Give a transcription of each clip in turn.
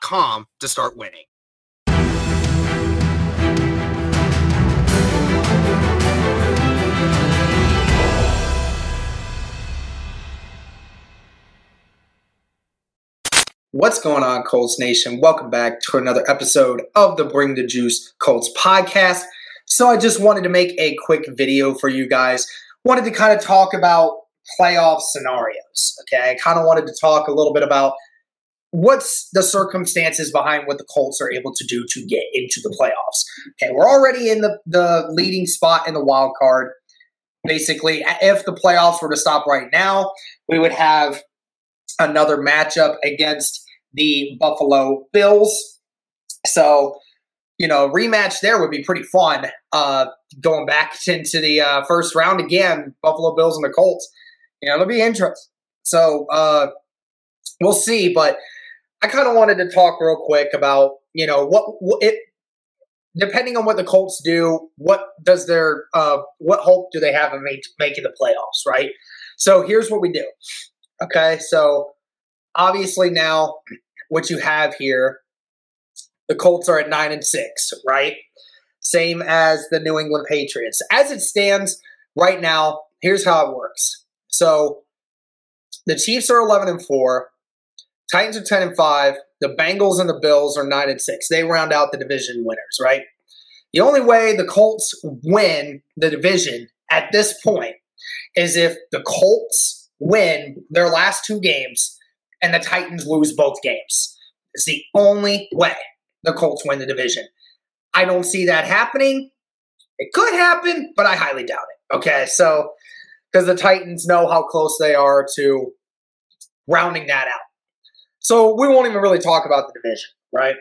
com to start winning. What's going on, Colts Nation? Welcome back to another episode of the Bring the Juice Colts podcast. So, I just wanted to make a quick video for you guys. Wanted to kind of talk about playoff scenarios. Okay, I kind of wanted to talk a little bit about what's the circumstances behind what the Colts are able to do to get into the playoffs? Okay, we're already in the, the leading spot in the wild card. Basically, if the playoffs were to stop right now, we would have another matchup against the Buffalo Bills. So, you know, rematch there would be pretty fun. Uh, going back into the uh, first round again, Buffalo Bills and the Colts. You know, it'll be interesting. So, uh, we'll see. But I kind of wanted to talk real quick about you know what, what, it depending on what the Colts do, what does their uh, what hope do they have of make, making the playoffs, right? So here's what we do. Okay, so obviously now what you have here, the Colts are at nine and six, right? Same as the New England Patriots. As it stands right now, here's how it works. So the Chiefs are eleven and four. Titans are 10 and 5. The Bengals and the Bills are 9 and 6. They round out the division winners, right? The only way the Colts win the division at this point is if the Colts win their last two games and the Titans lose both games. It's the only way the Colts win the division. I don't see that happening. It could happen, but I highly doubt it. Okay, so because the Titans know how close they are to rounding that out. So we won't even really talk about the division, right?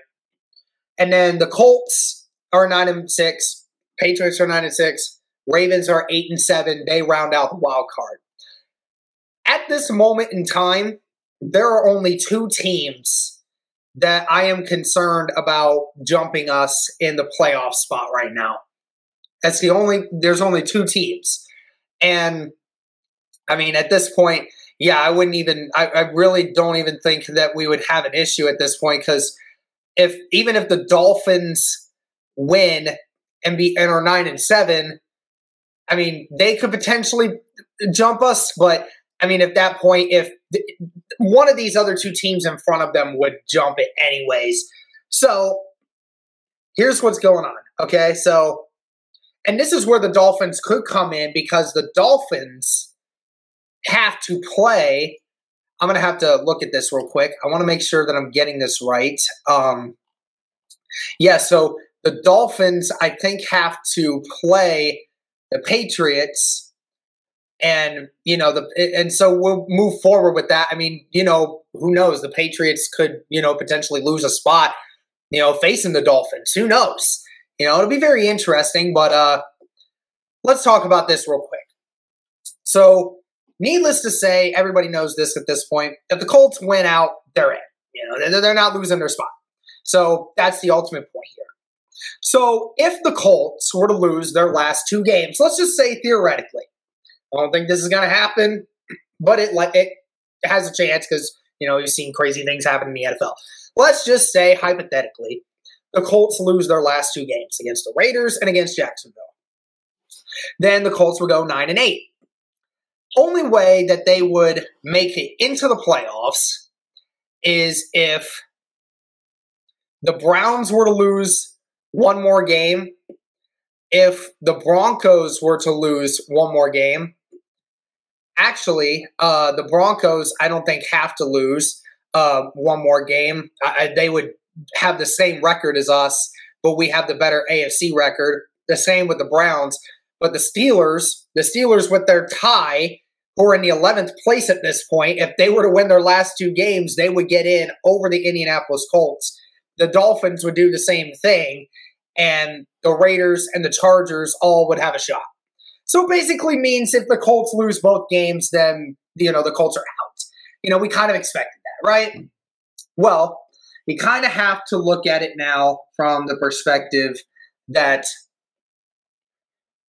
And then the Colts are nine and six, Patriots are nine and six, Ravens are eight and seven. They round out the wild card. At this moment in time, there are only two teams that I am concerned about jumping us in the playoff spot right now. That's the only, there's only two teams. And I mean, at this point, yeah, I wouldn't even. I, I really don't even think that we would have an issue at this point because if even if the Dolphins win and be and are nine and seven, I mean they could potentially jump us. But I mean, at that point, if th- one of these other two teams in front of them would jump it anyways, so here's what's going on. Okay, so and this is where the Dolphins could come in because the Dolphins have to play. I'm going to have to look at this real quick. I want to make sure that I'm getting this right. Um, yeah, so the Dolphins, I think, have to play the Patriots, and you know the and so we'll move forward with that. I mean, you know, who knows? The Patriots could, you know, potentially lose a spot, you know, facing the Dolphins. Who knows? You know, it'll be very interesting. But uh let's talk about this real quick. So Needless to say, everybody knows this at this point. If the Colts win out, they're in. You know, they're not losing their spot. So that's the ultimate point here. So if the Colts were to lose their last two games, let's just say theoretically, I don't think this is going to happen, but it like it has a chance because you know you've seen crazy things happen in the NFL. Let's just say hypothetically, the Colts lose their last two games against the Raiders and against Jacksonville. Then the Colts will go nine and eight only way that they would make it into the playoffs is if the Browns were to lose one more game, if the Broncos were to lose one more game. Actually, uh, the Broncos, I don't think, have to lose uh, one more game. I, they would have the same record as us, but we have the better AFC record. The same with the Browns. But the Steelers, the Steelers with their tie, who are in the 11th place at this point, if they were to win their last two games, they would get in over the Indianapolis Colts. the Dolphins would do the same thing, and the Raiders and the Chargers all would have a shot. So it basically means if the Colts lose both games, then you know the Colts are out. You know, we kind of expected that, right? Well, we kind of have to look at it now from the perspective that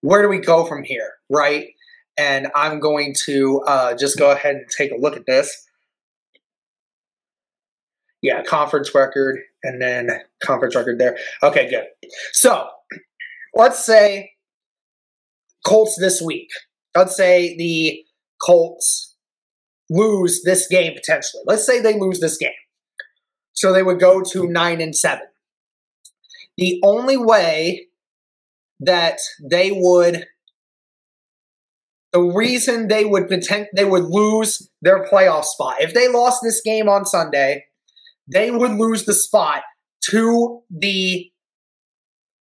where do we go from here, right? And I'm going to uh, just go ahead and take a look at this. Yeah, conference record and then conference record there. Okay, good. So let's say Colts this week. Let's say the Colts lose this game potentially. Let's say they lose this game. So they would go to 9 and 7. The only way that they would the reason they would pretend they would lose their playoff spot if they lost this game on Sunday, they would lose the spot to the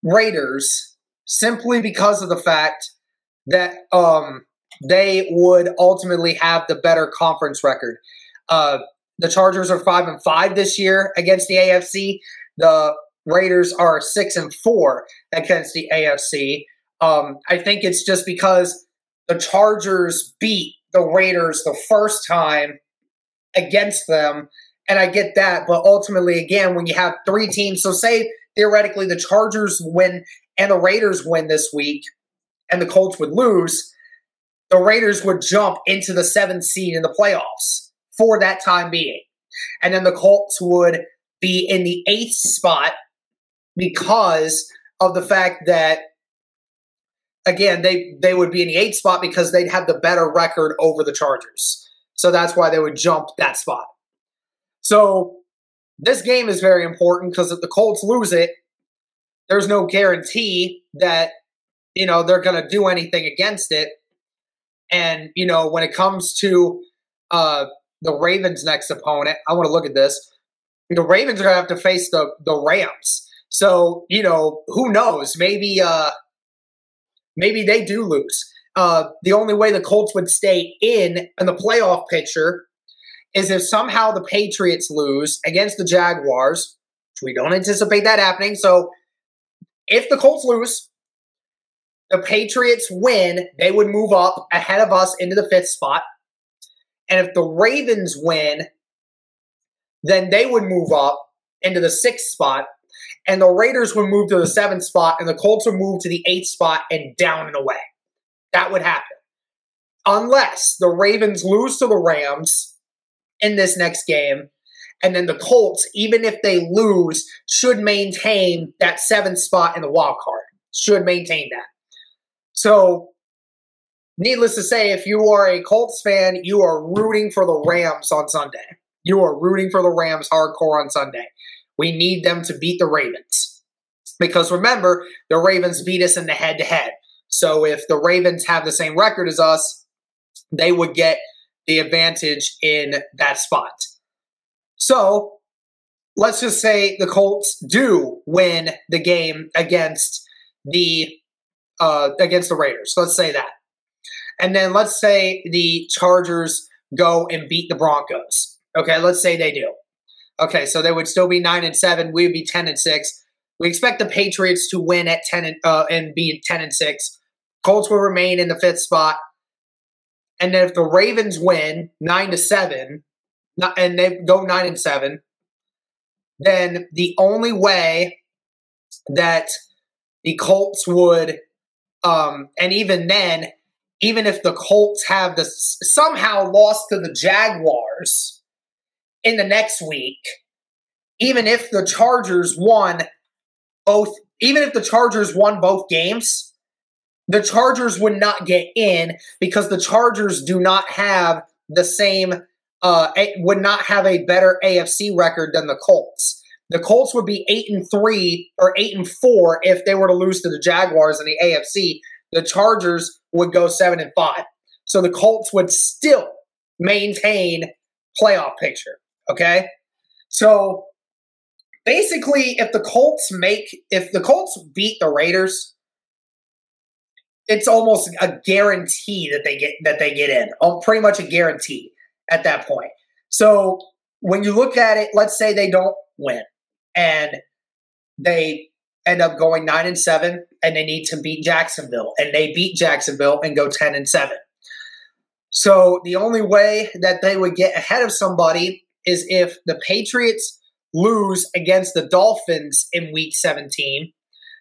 Raiders simply because of the fact that um, they would ultimately have the better conference record. Uh, the Chargers are five and five this year against the AFC. The Raiders are six and four against the AFC. Um, I think it's just because the Chargers beat the Raiders the first time against them, and I get that. But ultimately, again, when you have three teams, so say theoretically the Chargers win and the Raiders win this week, and the Colts would lose, the Raiders would jump into the seventh seed in the playoffs for that time being. And then the Colts would be in the eighth spot because of the fact that again they they would be in the eighth spot because they'd have the better record over the Chargers. So that's why they would jump that spot. So this game is very important because if the Colts lose it, there's no guarantee that you know they're going to do anything against it. And you know when it comes to uh, the Ravens' next opponent, I want to look at this. The Ravens are going to have to face the the Rams. So you know, who knows? Maybe uh, maybe they do lose. Uh, the only way the Colts would stay in in the playoff picture is if somehow the Patriots lose against the Jaguars. We don't anticipate that happening. So if the Colts lose, the Patriots win, they would move up ahead of us into the fifth spot. And if the Ravens win, then they would move up into the sixth spot and the Raiders would move to the seventh spot, and the Colts would move to the eighth spot and down and away. That would happen. Unless the Ravens lose to the Rams in this next game, and then the Colts, even if they lose, should maintain that seventh spot in the wild card. Should maintain that. So, needless to say, if you are a Colts fan, you are rooting for the Rams on Sunday. You are rooting for the Rams hardcore on Sunday. We need them to beat the Ravens. Because remember, the Ravens beat us in the head to head. So if the Ravens have the same record as us, they would get the advantage in that spot. So let's just say the Colts do win the game against the uh, against the Raiders. Let's say that. And then let's say the Chargers go and beat the Broncos. Okay, let's say they do. Okay, so they would still be nine and seven. We would be ten and six. We expect the Patriots to win at ten and uh, and be ten and six. Colts will remain in the fifth spot, and then if the Ravens win nine to seven, and they go nine and seven, then the only way that the Colts would, um, and even then, even if the Colts have the somehow lost to the Jaguars in the next week, even if the Chargers won both, even if the Chargers won both games, the Chargers would not get in because the Chargers do not have the same, uh, would not have a better AFC record than the Colts. The Colts would be eight and three or eight and four if they were to lose to the Jaguars in the AFC. The Chargers would go seven and five. So the Colts would still maintain playoff picture. Okay. So basically, if the Colts make, if the Colts beat the Raiders, it's almost a guarantee that they get that they get in. Oh, pretty much a guarantee at that point. So when you look at it, let's say they don't win and they end up going nine and seven, and they need to beat Jacksonville, and they beat Jacksonville and go ten and seven. So the only way that they would get ahead of somebody is if the Patriots lose against the Dolphins in Week 17.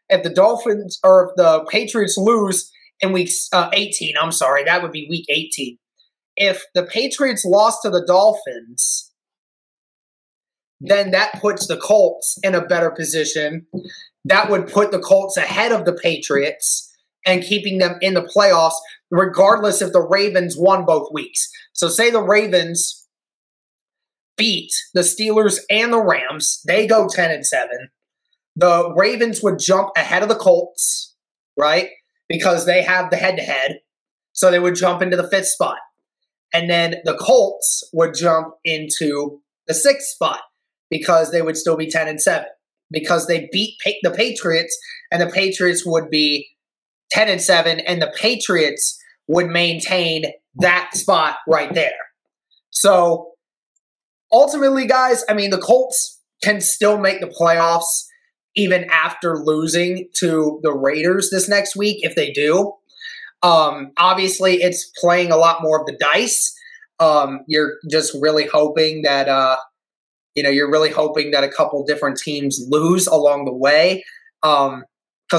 If the Dolphins or if the Patriots lose in Week uh, 18, I'm sorry, that would be Week 18. If the Patriots lost to the Dolphins then that puts the Colts in a better position. That would put the Colts ahead of the Patriots and keeping them in the playoffs, regardless if the Ravens won both weeks. So, say the Ravens beat the Steelers and the Rams, they go 10 and 7. The Ravens would jump ahead of the Colts, right? Because they have the head to head. So they would jump into the fifth spot. And then the Colts would jump into the sixth spot because they would still be 10 and 7 because they beat pa- the Patriots and the Patriots would be 10 and 7 and the Patriots would maintain that spot right there. So ultimately guys, I mean the Colts can still make the playoffs even after losing to the Raiders this next week if they do. Um, obviously, it's playing a lot more of the dice. Um, you're just really hoping that uh, you know, you're really hoping that a couple different teams lose along the way. Um,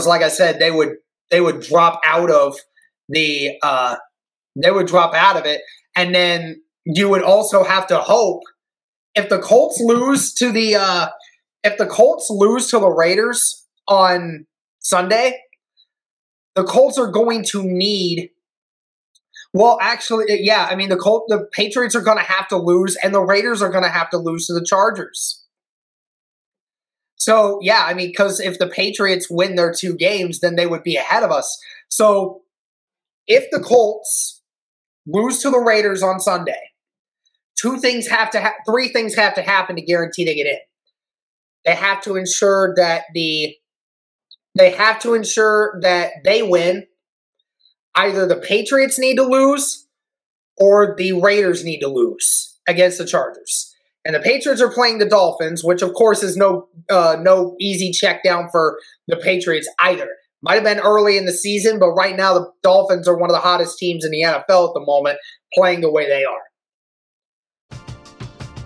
like I said, they would they would drop out of the uh, they would drop out of it, and then you would also have to hope if the Colts lose to the uh, if the Colts lose to the Raiders on Sunday, the Colts are going to need well, actually, yeah. I mean, the Colt, the Patriots are going to have to lose, and the Raiders are going to have to lose to the Chargers. So, yeah, I mean, because if the Patriots win their two games, then they would be ahead of us. So, if the Colts lose to the Raiders on Sunday, two things have to ha- three things have to happen to guarantee they get in. They have to ensure that the they have to ensure that they win either the Patriots need to lose or the Raiders need to lose against the Chargers. And the Patriots are playing the Dolphins, which of course is no uh, no easy check down for the Patriots either. Might have been early in the season, but right now the Dolphins are one of the hottest teams in the NFL at the moment, playing the way they are.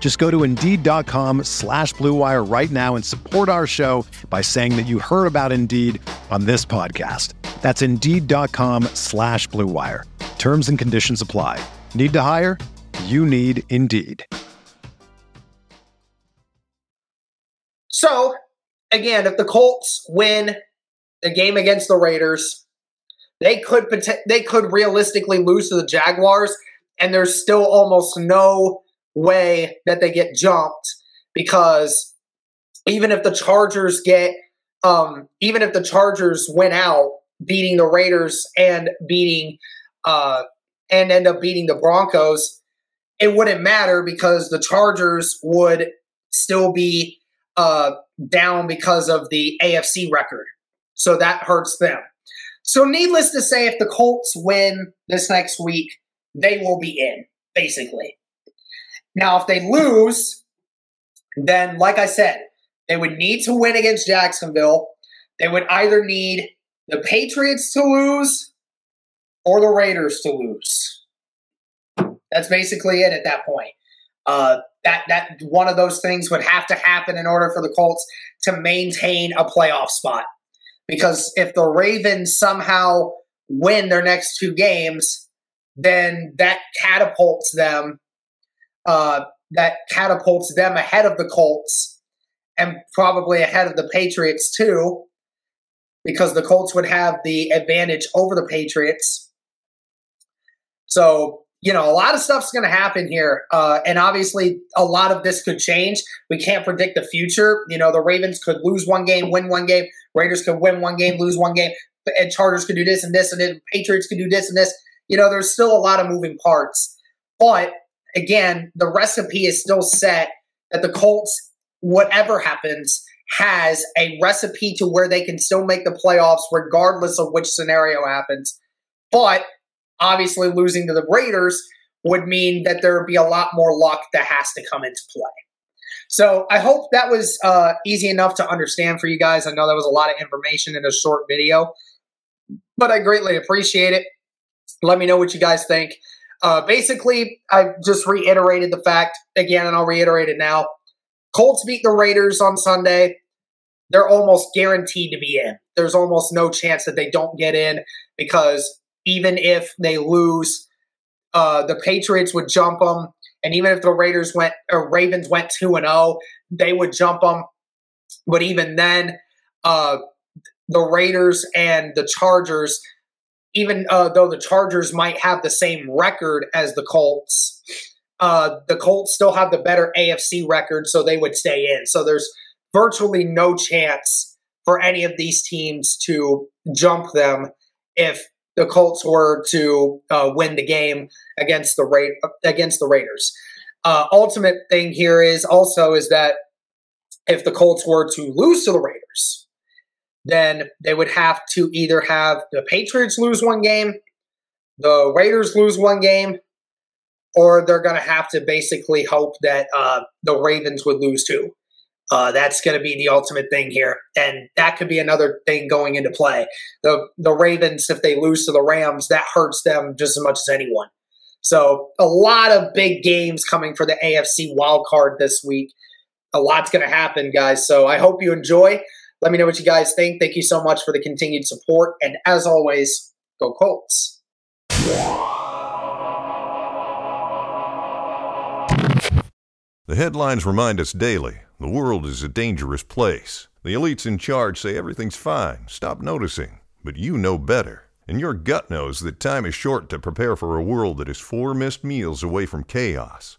Just go to Indeed.com slash BlueWire right now and support our show by saying that you heard about Indeed on this podcast. That's Indeed.com slash BlueWire. Terms and conditions apply. Need to hire? You need Indeed. So, again, if the Colts win the game against the Raiders, they could they could realistically lose to the Jaguars, and there's still almost no way that they get jumped because even if the Chargers get um, even if the Chargers win out, beating the Raiders and beating uh, and end up beating the Broncos, it wouldn't matter because the Chargers would still be uh, down because of the AFC record. So that hurts them. So, needless to say, if the Colts win this next week, they will be in, basically. Now, if they lose, then, like I said, they would need to win against Jacksonville. They would either need the Patriots to lose or the Raiders to lose. That's basically it at that point. Uh, that that one of those things would have to happen in order for the Colts to maintain a playoff spot. Because if the Ravens somehow win their next two games, then that catapults them. Uh, that catapults them ahead of the Colts and probably ahead of the Patriots too, because the Colts would have the advantage over the Patriots. So you know, a lot of stuff's going to happen here. Uh, and obviously, a lot of this could change. We can't predict the future. You know, the Ravens could lose one game, win one game. Raiders could win one game, lose one game. And Chargers could do this and this, and then Patriots could do this and this. You know, there's still a lot of moving parts. But again, the recipe is still set that the Colts, whatever happens, has a recipe to where they can still make the playoffs regardless of which scenario happens. But obviously losing to the Raiders would mean that there would be a lot more luck that has to come into play. So I hope that was uh, easy enough to understand for you guys. I know that was a lot of information in a short video, but I greatly appreciate it. Let me know what you guys think. Uh, basically, I just reiterated the fact again, and I'll reiterate it now. Colts beat the Raiders on Sunday. They're almost guaranteed to be in. There's almost no chance that they don't get in because even if they lose, uh, the Patriots would jump them, and even if the Raiders went or Ravens went two and zero, oh, they would jump them. But even then, uh, the Raiders and the Chargers, even uh, though the Chargers might have the same record as the Colts, uh, the Colts still have the better AFC record, so they would stay in. So there's virtually no chance for any of these teams to jump them if the Colts were to uh, win the game against the Ra- against the Raiders. Uh, ultimate thing here is also is that if the Colts were to lose to the Raiders, then they would have to either have the Patriots lose one game, the Raiders lose one game, or they're going to have to basically hope that uh, the Ravens would lose two. Uh, that's going to be the ultimate thing here, and that could be another thing going into play. The the Ravens, if they lose to the Rams, that hurts them just as much as anyone. So a lot of big games coming for the AFC wild card this week. A lot's going to happen, guys. So I hope you enjoy. Let me know what you guys think. Thank you so much for the continued support, and as always, go Colts. The headlines remind us daily the world is a dangerous place. The elites in charge say everything's fine, stop noticing. But you know better. And your gut knows that time is short to prepare for a world that is four missed meals away from chaos.